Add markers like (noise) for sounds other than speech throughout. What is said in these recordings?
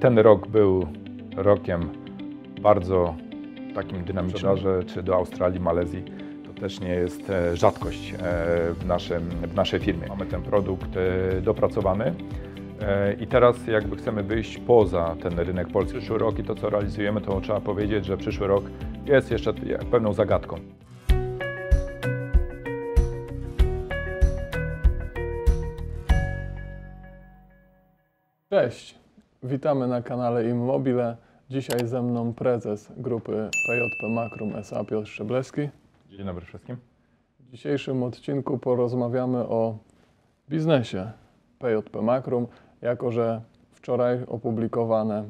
Ten rok był rokiem bardzo takim dynamicznym, że czy do Australii, Malezji to też nie jest e, rzadkość e, w, naszym, w naszej firmie. Mamy ten produkt e, dopracowany i teraz jakby chcemy wyjść poza ten rynek polski. Przyszły rok i to co realizujemy, to trzeba powiedzieć, że przyszły rok jest jeszcze pewną zagadką. Cześć, witamy na kanale Immobile. Dzisiaj ze mną prezes grupy PJP Makrum S.A. Piotr Szczeblewski. Dzień dobry wszystkim. W dzisiejszym odcinku porozmawiamy o biznesie PJP Makrum, jako że wczoraj opublikowane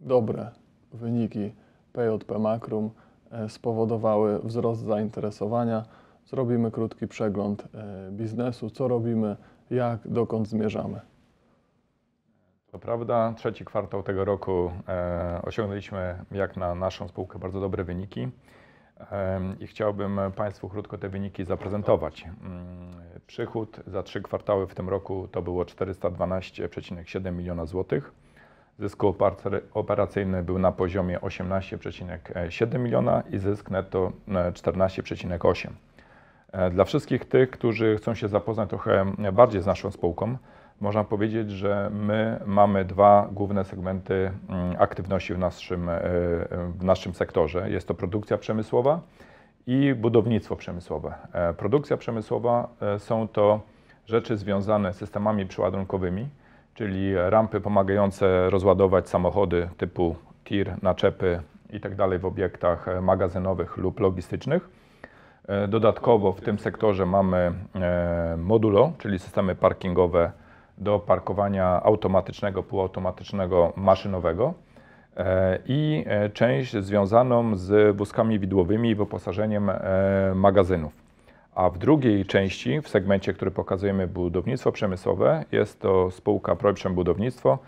dobre wyniki PJP Makrum e, spowodowały wzrost zainteresowania. Zrobimy krótki przegląd e, biznesu, co robimy, jak, dokąd zmierzamy. To prawda, trzeci kwartał tego roku e, osiągnęliśmy jak na naszą spółkę bardzo dobre wyniki e, i chciałbym Państwu krótko te wyniki zaprezentować. Mm, Przychód za trzy kwartały w tym roku to było 412,7 miliona złotych. Zysk operacy- operacyjny był na poziomie 18,7 miliona i zysk netto e, 14,8. E, Dla wszystkich tych, którzy chcą się zapoznać trochę bardziej z naszą spółką, można powiedzieć, że my mamy dwa główne segmenty mm, aktywności w naszym, e, w naszym sektorze. Jest to produkcja przemysłowa i budownictwo przemysłowe. E, Produkcja przemysłowa e, są to rzeczy związane z systemami przyładunkowymi, czyli rampy pomagające rozładować samochody typu tir, naczepy itd. w obiektach magazynowych lub logistycznych. Dodatkowo w tym sektorze mamy modulo, czyli systemy parkingowe do parkowania automatycznego, półautomatycznego, maszynowego e, i e, część związaną z wózkami widłowymi i wyposażeniem e, magazynów. A w drugiej części, w segmencie, który pokazujemy budownictwo przemysłowe, jest to spółka Projprzem Budownictwo.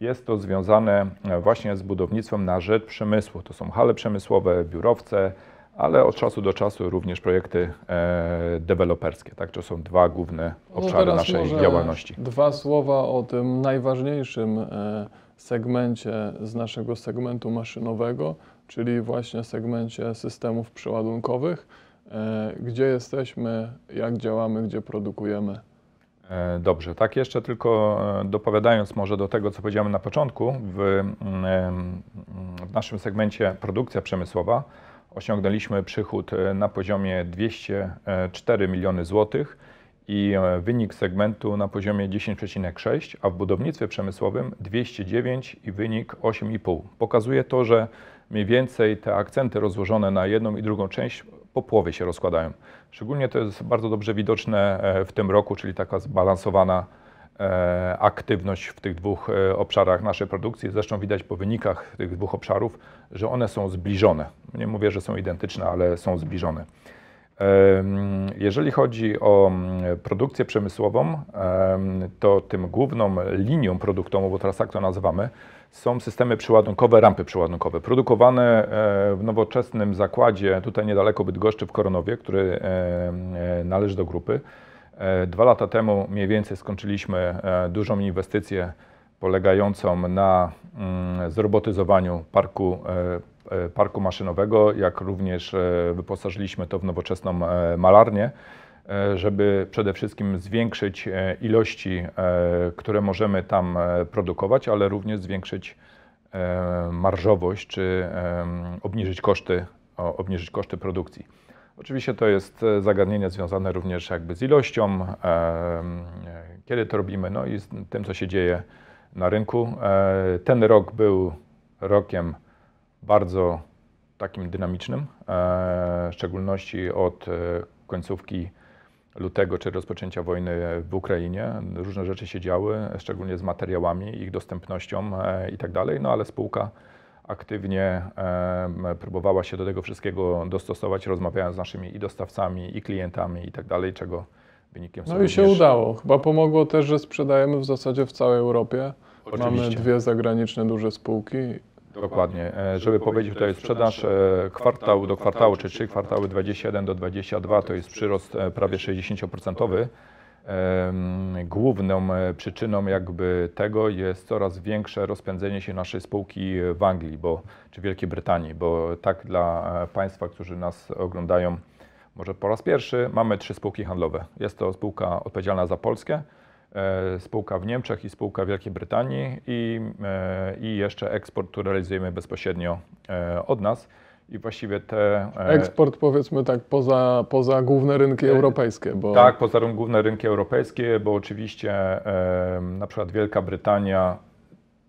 Jest to związane właśnie z budownictwem na rzecz przemysłu. To są hale przemysłowe, biurowce, ale od czasu do czasu również projekty e, deweloperskie. Tak, to są dwa główne No obszary teraz naszej działalności. Dwa słowa o tym najważniejszym e, segmencie z naszego segmentu maszynowego, czyli właśnie segmencie systemów przeładunkowych. E, Gdzie jesteśmy, jak działamy, gdzie produkujemy. E, Dobrze, tak jeszcze tylko e, dopowiadając może do tego, co powiedziałem na początku, w, mm, em, w naszym segmencie produkcja przemysłowa osiągnęliśmy przychód e, na poziomie 204 miliony złotych i e, wynik segmentu na poziomie 10,6, a w budownictwie przemysłowym 209 i wynik 8,5. Pokazuje to, że mniej więcej te akcenty rozłożone na jedną i drugą część po połowie się rozkładają. Szczególnie to jest bardzo dobrze widoczne e, w tym roku, czyli taka zbalansowana aktywność w tych dwóch e, obszarach naszej produkcji. Zresztą widać po wynikach tych dwóch obszarów, że one są zbliżone. Nie mówię, że są identyczne, ale są zbliżone. Jeżeli chodzi o mm, produkcję przemysłową, em, to tym główną linią produktową, bo teraz tak to nazywamy, są systemy przyładunkowe, rampy przyładunkowe, produkowane e, w nowoczesnym zakładzie tutaj niedaleko Bydgoszczy w Koronowie, który e, e, należy do grupy. E, Dwa lata temu mniej więcej skończyliśmy e, dużą inwestycję polegającą na mm, zrobotyzowaniu parku, e, parku maszynowego, jak również wyposażyliśmy to w nowoczesną malarnię, żeby przede wszystkim zwiększyć ilości, które możemy tam produkować, ale również zwiększyć marżowość czy obniżyć koszty, obniżyć koszty produkcji. Oczywiście to jest e, zagadnienie związane również jakby z ilością, em, e, kiedy to robimy, no i z tym, co się dzieje na rynku. E, Ten rok był rokiem bardzo takim dynamicznym, e, w szczególności od e, końcówki lutego czy rozpoczęcia wojny w Ukrainie. Różne rzeczy się działy, szczególnie z materiałami, ich dostępnością e, i tak no ale spółka aktywnie próbowała się do tego wszystkiego dostosować, rozmawiając z naszymi i dostawcami, i klientami i tak dalej, czego wynikiem są No i się również- udało. Chyba pomogło też, że sprzedajemy w zasadzie w całej Europie. Mamy Oczywiście. dwie zagraniczne duże spółki. Dokładnie. E, Żeby powiedzieć, to jest sprzedaż e, kwartał do kwartału, czy trzy kwartały 21 do 22, to jest przyrost e, prawie 60%. Główną e, przyczyną jakby tego jest coraz większe rozpędzenie się naszej spółki w Anglii, bo, czy Wielkiej Brytanii, bo tak dla e, Państwa, którzy nas oglądają może po raz pierwszy, mamy trzy spółki handlowe. Jest to spółka odpowiedzialna za Polskę, e, spółka w Niemczech i spółka w Wielkiej Brytanii i, i jeszcze eksport, który realizujemy bezpośrednio od nas. I właściwie te... e, Eksport powiedzmy tak poza, poza główne rynki E, europejskie, bo Tak, poza główne rynki europejskie, bo oczywiście e, na przykład Wielka Brytania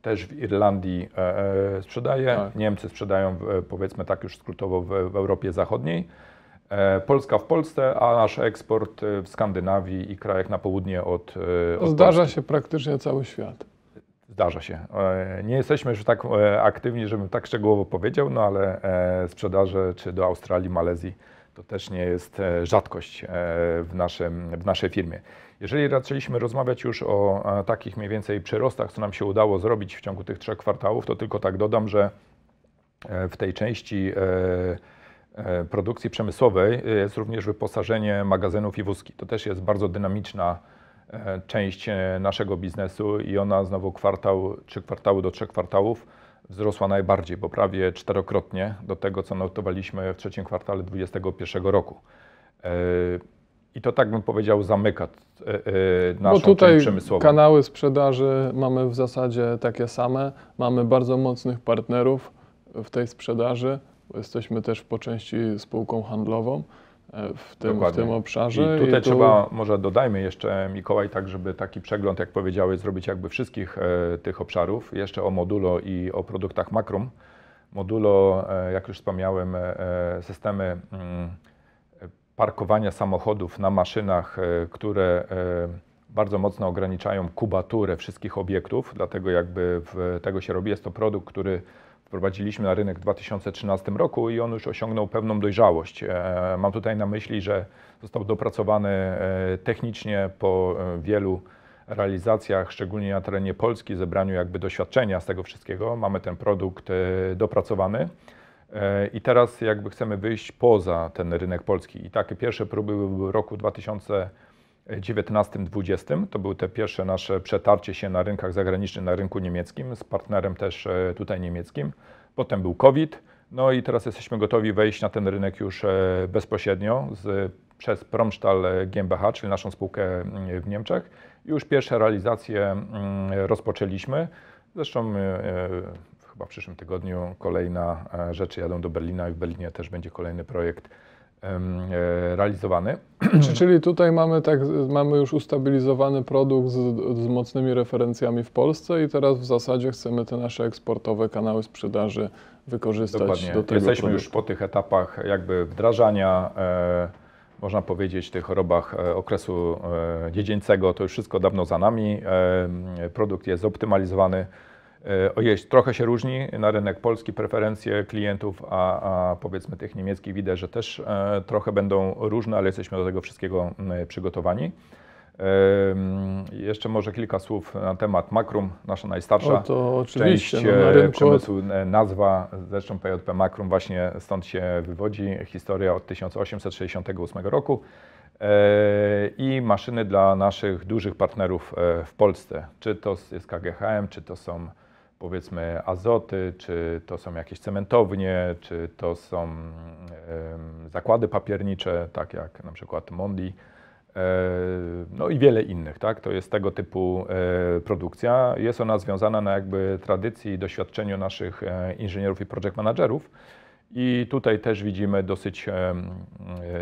też w Irlandii e, sprzedaje, Tak. Niemcy sprzedają w, powiedzmy tak już skrótowo w, w Europie Zachodniej, Polska w Polsce, a nasz eksport w Skandynawii i krajach na południe od, od zdarza Polski. się praktycznie cały świat. Zdarza się. E, Nie jesteśmy już tak e, aktywni, żebym tak szczegółowo powiedział, no ale e, sprzedaże czy do Australii, Malezji to też nie jest rzadkość w, naszym, w naszej firmie. Jeżeli zaczęliśmy rozmawiać już o takich mniej więcej przyrostach, co nam się udało zrobić w ciągu tych trzech kwartałów, to tylko tak dodam, że w tej części produkcji przemysłowej jest również wyposażenie magazynów i wózki. To też jest bardzo dynamiczna część e, naszego biznesu i ona znowu kwartał, trzy kwartały do trzech kwartałów wzrosła najbardziej, bo prawie czterokrotnie do tego, co notowaliśmy w trzecim kwartale 2021 roku. E, I to tak bym powiedział zamyka e, e, naszą Bo tutaj część przemysłową. kanały sprzedaży mamy w zasadzie takie same. Mamy bardzo mocnych partnerów w tej sprzedaży. Jesteśmy też po części spółką handlową e, w tym, w tym obszarze. I tutaj tu- trzeba, może dodajmy jeszcze Mikołaj, tak żeby taki przegląd, jak powiedziałeś, zrobić jakby wszystkich e, tych obszarów. Jeszcze o Modulo i o produktach Makrum. Modulo, e, jak już wspomniałem, e, e, systemy mm, parkowania samochodów na maszynach, e, które e, bardzo mocno ograniczają kubaturę wszystkich obiektów, dlatego jakby w tego się robi. Jest to produkt, który wprowadziliśmy na rynek w 2013 roku i on już osiągnął pewną dojrzałość. E, Mam tutaj na myśli, że został dopracowany e, technicznie po e, wielu realizacjach, szczególnie na terenie Polski, zebraniu jakby doświadczenia z tego wszystkiego. Mamy ten produkt dopracowany. I teraz jakby chcemy wyjść poza ten rynek polski. I takie pierwsze próby były w roku 2019-2020. To były te pierwsze nasze przetarcie się na rynkach zagranicznych, na rynku niemieckim, z partnerem też e, tutaj niemieckim. Potem był COVID. No i teraz jesteśmy gotowi wejść na ten rynek już e, bezpośrednio z, przez Promstahl GmbH, czyli naszą spółkę mm, w Niemczech. Już pierwsze realizacje mm, rozpoczęliśmy. Zresztą e, e, chyba w przyszłym tygodniu kolejna e, rzeczy jadą do Berlina i w Berlinie też będzie kolejny projekt e, realizowany. Czy- (clears throat) Czyli tutaj mamy, tak, mamy już ustabilizowany produkt z, z mocnymi referencjami w Polsce i teraz w zasadzie chcemy te nasze eksportowe kanały sprzedaży wykorzystać Dokładnie. do tego Jesteśmy produktu. już po tych etapach jakby wdrażania, e, można powiedzieć, tych chorobach e, okresu e. To już wszystko dawno za nami. E, produkt jest zoptymalizowany. E, jest, trochę się różni na rynek polski, preferencje klientów, a, a powiedzmy tych niemieckich widać, że też e, trochę będą różne, ale jesteśmy do tego wszystkiego m, przygotowani. Em, Jeszcze może kilka słów na temat Makrum, nasza najstarsza O, to oczywiście, część no, na e, rynku przemysłu, e, nazwa, zresztą PJP Makrum właśnie stąd się wywodzi, historia od 1868 roku. E, i maszyny dla naszych dużych partnerów e, w Polsce, czy to jest KGHM, czy to są powiedzmy azoty, czy to są jakieś cementownie, czy to są zakłady papiernicze, tak jak na przykład Mondi, E, No i wiele innych, tak? To jest tego typu e, produkcja. Jest ona związana na jakby tradycji i doświadczeniu naszych e, inżynierów i project managerów. I tutaj też widzimy dosyć,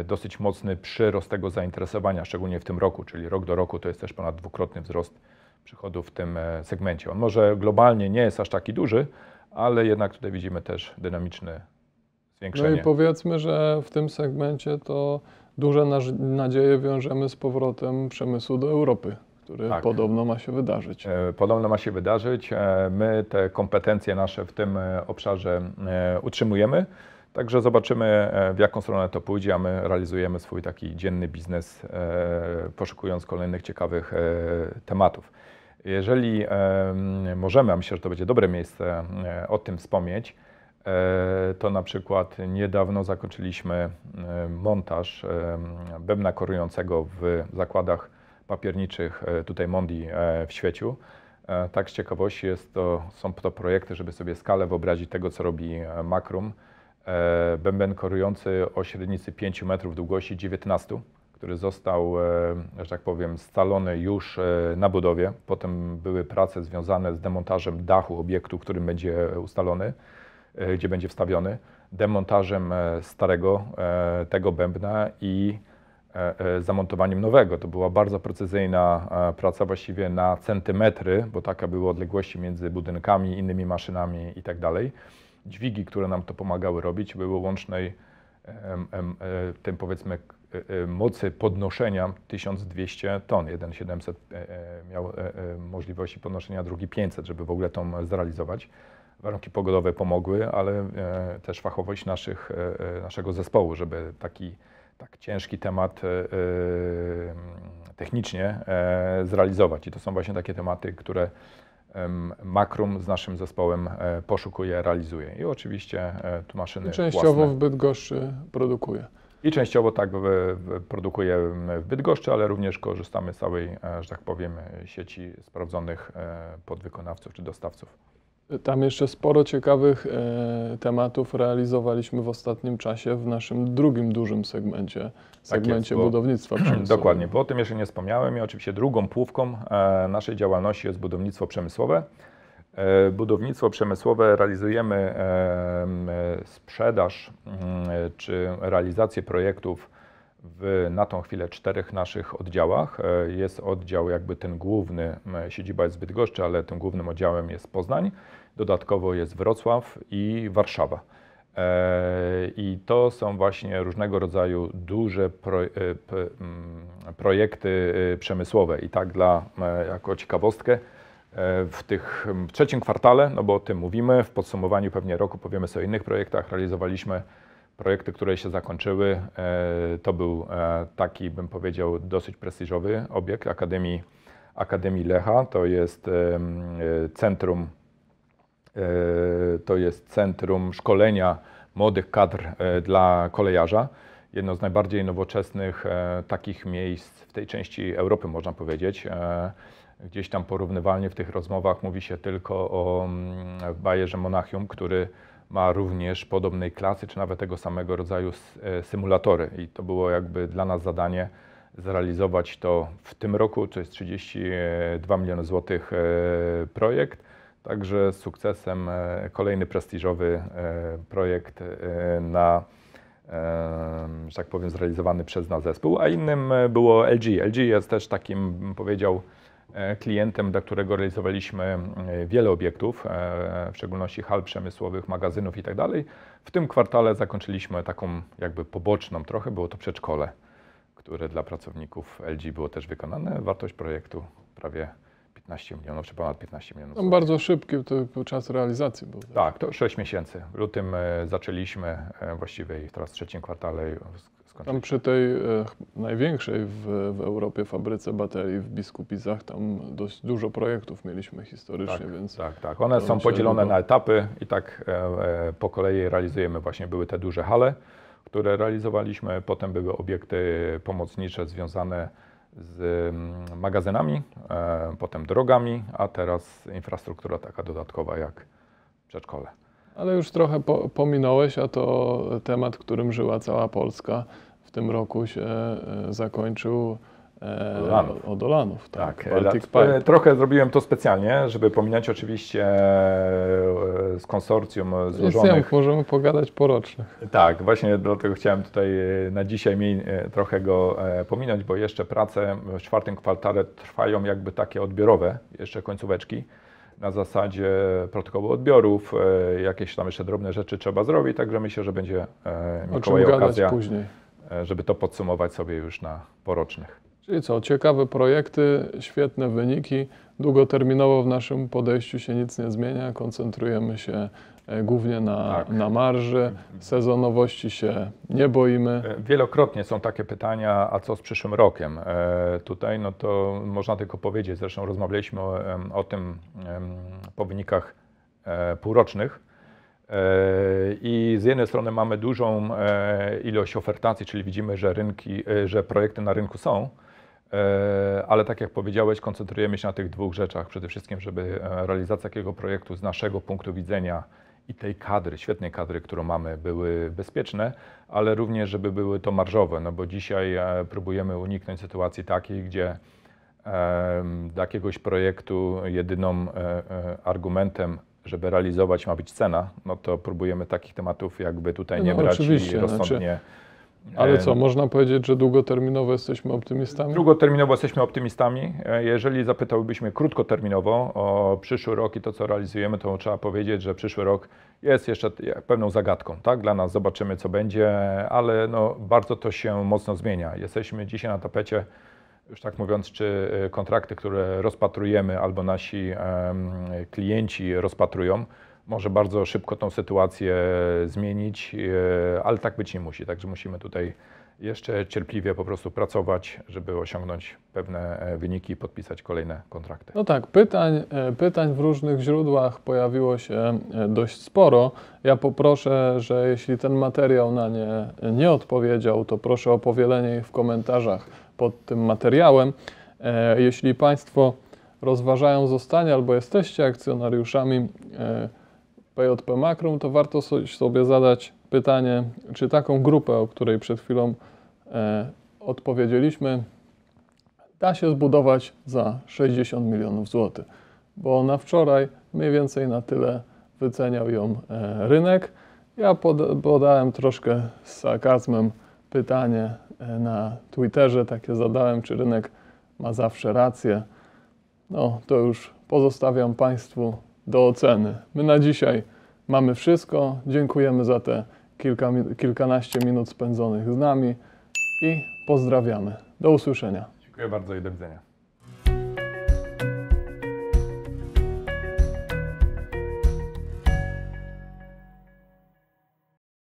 dosyć mocny przyrost tego zainteresowania, szczególnie w tym roku, czyli rok do roku to jest też ponad dwukrotny wzrost przychodów w tym e, segmencie. On może globalnie nie jest aż taki duży, ale jednak tutaj widzimy też dynamiczne No zwiększenie. i powiedzmy, że w tym segmencie to duże nadzieje wiążemy z powrotem przemysłu do Europy, który Tak. podobno ma się wydarzyć. E, Podobno ma się wydarzyć. E, My te kompetencje nasze w tym obszarze utrzymujemy. Także zobaczymy, w jaką stronę to pójdzie, a my realizujemy swój taki dzienny biznes, poszukując kolejnych ciekawych tematów. Jeżeli możemy, a myślę, że to będzie dobre miejsce e, o tym wspomnieć, e, to na przykład niedawno zakończyliśmy e, montaż bębna korującego w zakładach papierniczych tutaj Mondi w świeciu. Tak z ciekawości jest to, są to projekty, żeby sobie skalę wyobrazić tego, co robi Makrum. Bęben korujący o średnicy 5 metrów, długości 19, który został, e, że tak powiem, scalony już e, na budowie. Potem były prace związane z demontażem dachu obiektu, którym będzie ustalony, e, gdzie będzie wstawiony, demontażem starego tego bębna i zamontowaniem nowego. To była bardzo precyzyjna praca, właściwie na centymetry, bo taka były odległości między budynkami, innymi maszynami i tak. Dźwigi, które nam to pomagały robić, były łącznej tym powiedzmy mocy podnoszenia 1200 ton. Jeden 700 e, e, miał e, e, możliwości podnoszenia, drugi 500, żeby w ogóle tą zrealizować. Warunki pogodowe pomogły, ale e, też fachowość naszych, e, e, naszego zespołu, żeby taki tak ciężki temat e, e, technicznie e, zrealizować. I to są właśnie takie tematy, które Makrum z naszym zespołem e, poszukuje, realizuje. I oczywiście e, tu maszyny częściowo własne. w Bydgoszczy produkuje. I częściowo tak w, w, produkuje w Bydgoszczy, ale również korzystamy z całej, e, że tak powiem, sieci sprawdzonych e, podwykonawców czy dostawców. Tam jeszcze sporo ciekawych e, tematów realizowaliśmy w ostatnim czasie w naszym drugim dużym segmencie, segmencie bo- budownictwa (clears throat) przemysłowego. Dokładnie, bo o tym jeszcze nie wspomniałem i oczywiście drugą półką naszej działalności jest budownictwo przemysłowe. E, Budownictwo przemysłowe realizujemy e, sprzedaż mm, czy realizację projektów w na tą chwilę czterech naszych oddziałach. E, Jest oddział jakby ten główny, siedziba jest w Bydgoszczy, ale tym głównym oddziałem jest Poznań. Dodatkowo jest Wrocław i Warszawa. I to są właśnie różnego rodzaju duże projekty przemysłowe. I tak dla, jako ciekawostkę, w tych trzecim kwartale, no bo o tym mówimy, w podsumowaniu pewnie roku powiemy sobie o innych projektach, realizowaliśmy projekty, które się zakończyły. E, To był e, taki, bym powiedział, dosyć prestiżowy obiekt Akademii, Akademii Lecha. To jest e, centrum E, to jest Centrum Szkolenia Młodych Kadr e, dla Kolejarza. Jedno z najbardziej nowoczesnych e, takich miejsc w tej części Europy, można powiedzieć. Gdzieś tam porównywalnie w tych rozmowach mówi się tylko o mm, Bayerze Monachium, który ma również podobnej klasy, czy nawet tego samego rodzaju e, symulatory. I to było jakby dla nas zadanie zrealizować to w tym roku, to jest 32 miliony złotych e, projekt. Także z sukcesem e, kolejny prestiżowy projekt na, że tak powiem, zrealizowany przez nas zespół, a innym było LG. LG jest też takim, powiedział, klientem, dla którego realizowaliśmy e, wiele obiektów, e, w szczególności hal przemysłowych, magazynów i tak. W tym kwartale zakończyliśmy taką jakby poboczną trochę, było to przedszkole, które dla pracowników LG było też wykonane. Wartość projektu prawie 15 milionów, czy ponad 15 milionów. Tam bardzo szybki to czas realizacji był. Tak, to 6 miesięcy. W lutym e, zaczęliśmy e, właściwie i teraz w trzecim kwartale sk- Tam skończyliśmy. przy tej e, największej w, w Europie fabryce baterii w Biskupicach, tam dość dużo projektów mieliśmy historycznie, Tak, więc tak, tak. One są podzielone na etapy i tak po kolei realizujemy. Właśnie były te duże hale, które realizowaliśmy. Potem były obiekty pomocnicze związane z mm, magazynami, e, potem drogami, a teraz infrastruktura taka dodatkowa jak przedszkole. Ale już trochę po, pominąłeś, a to temat, którym żyła cała Polska. W tym roku się e, zakończył e, Odolanów. Odolanów, tak, Tak, Baltic Pipe. trochę zrobiłem to specjalnie, żeby pominąć oczywiście e, z konsorcjum złożonych. mów, możemy pogadać po rocznych. Tak, właśnie dlatego chciałem tutaj e, na dzisiaj trochę go pominąć, bo jeszcze prace w czwartym kwartale trwają jakby takie odbiorowe, jeszcze końcóweczki. Na zasadzie protokołu odbiorów, jakieś tam jeszcze drobne rzeczy trzeba zrobić, także myślę, że będzie Mikołaj okazja, później. żeby to podsumować sobie już na porocznych. Czyli co, ciekawe projekty, świetne wyniki. Długoterminowo w naszym podejściu się nic nie zmienia. Koncentrujemy się e, głównie na, Tak. na marży. Sezonowości się nie boimy. E, Wielokrotnie są takie pytania, a co z przyszłym rokiem? E, tutaj no to można tylko powiedzieć, zresztą rozmawialiśmy o, o tym po wynikach półrocznych. I z jednej strony mamy dużą ilość ofertacji, czyli widzimy, że, rynki, że projekty na rynku są. E, Ale tak jak powiedziałeś, koncentrujemy się na tych dwóch rzeczach. Przede wszystkim, żeby e, realizacja takiego projektu z naszego punktu widzenia i tej kadry, świetnej kadry, którą mamy, były bezpieczne, ale również, żeby były to marżowe, no bo dzisiaj e, próbujemy uniknąć sytuacji takiej, gdzie dla jakiegoś projektu jedyną e, argumentem, żeby realizować ma być cena, no to próbujemy takich tematów jakby tutaj nie No, brać i rozsądnie. Ale e, co, można powiedzieć, że długoterminowo jesteśmy optymistami? Długoterminowo jesteśmy optymistami. E, Jeżeli zapytałbyś mnie krótkoterminowo o przyszły rok i to, co realizujemy, to trzeba powiedzieć, że przyszły rok jest jeszcze t- pewną zagadką. Tak? Dla nas zobaczymy, co będzie, ale no, bardzo to się mocno zmienia. Jesteśmy dzisiaj na tapecie, już tak mówiąc, czy e, kontrakty, które rozpatrujemy albo nasi klienci rozpatrują, może bardzo szybko tą sytuację zmienić, e, ale tak być nie musi. Także musimy tutaj jeszcze cierpliwie po prostu pracować, żeby osiągnąć pewne e, wyniki i podpisać kolejne kontrakty. No tak, pytań, e, pytań w różnych źródłach pojawiło się dość sporo. Ja poproszę, że jeśli ten materiał na nie nie odpowiedział, to proszę o powielenie ich w komentarzach pod tym materiałem. Jeśli Państwo rozważają zostanie albo jesteście akcjonariuszami PJP Makrum, to warto so- sobie zadać pytanie, czy taką grupę, o której przed chwilą e, odpowiedzieliśmy, da się zbudować za 60 milionów złotych, bo na wczoraj mniej więcej na tyle wyceniał ją e, rynek. Ja pod, podałem troszkę z sarkazmem pytanie e, na Twitterze, takie zadałem, czy rynek ma zawsze rację. No, to już pozostawiam Państwu do oceny. My na dzisiaj mamy wszystko. Dziękujemy za te kilka, kilkanaście minut spędzonych z nami i pozdrawiamy. Do usłyszenia. Dziękuję bardzo i do widzenia.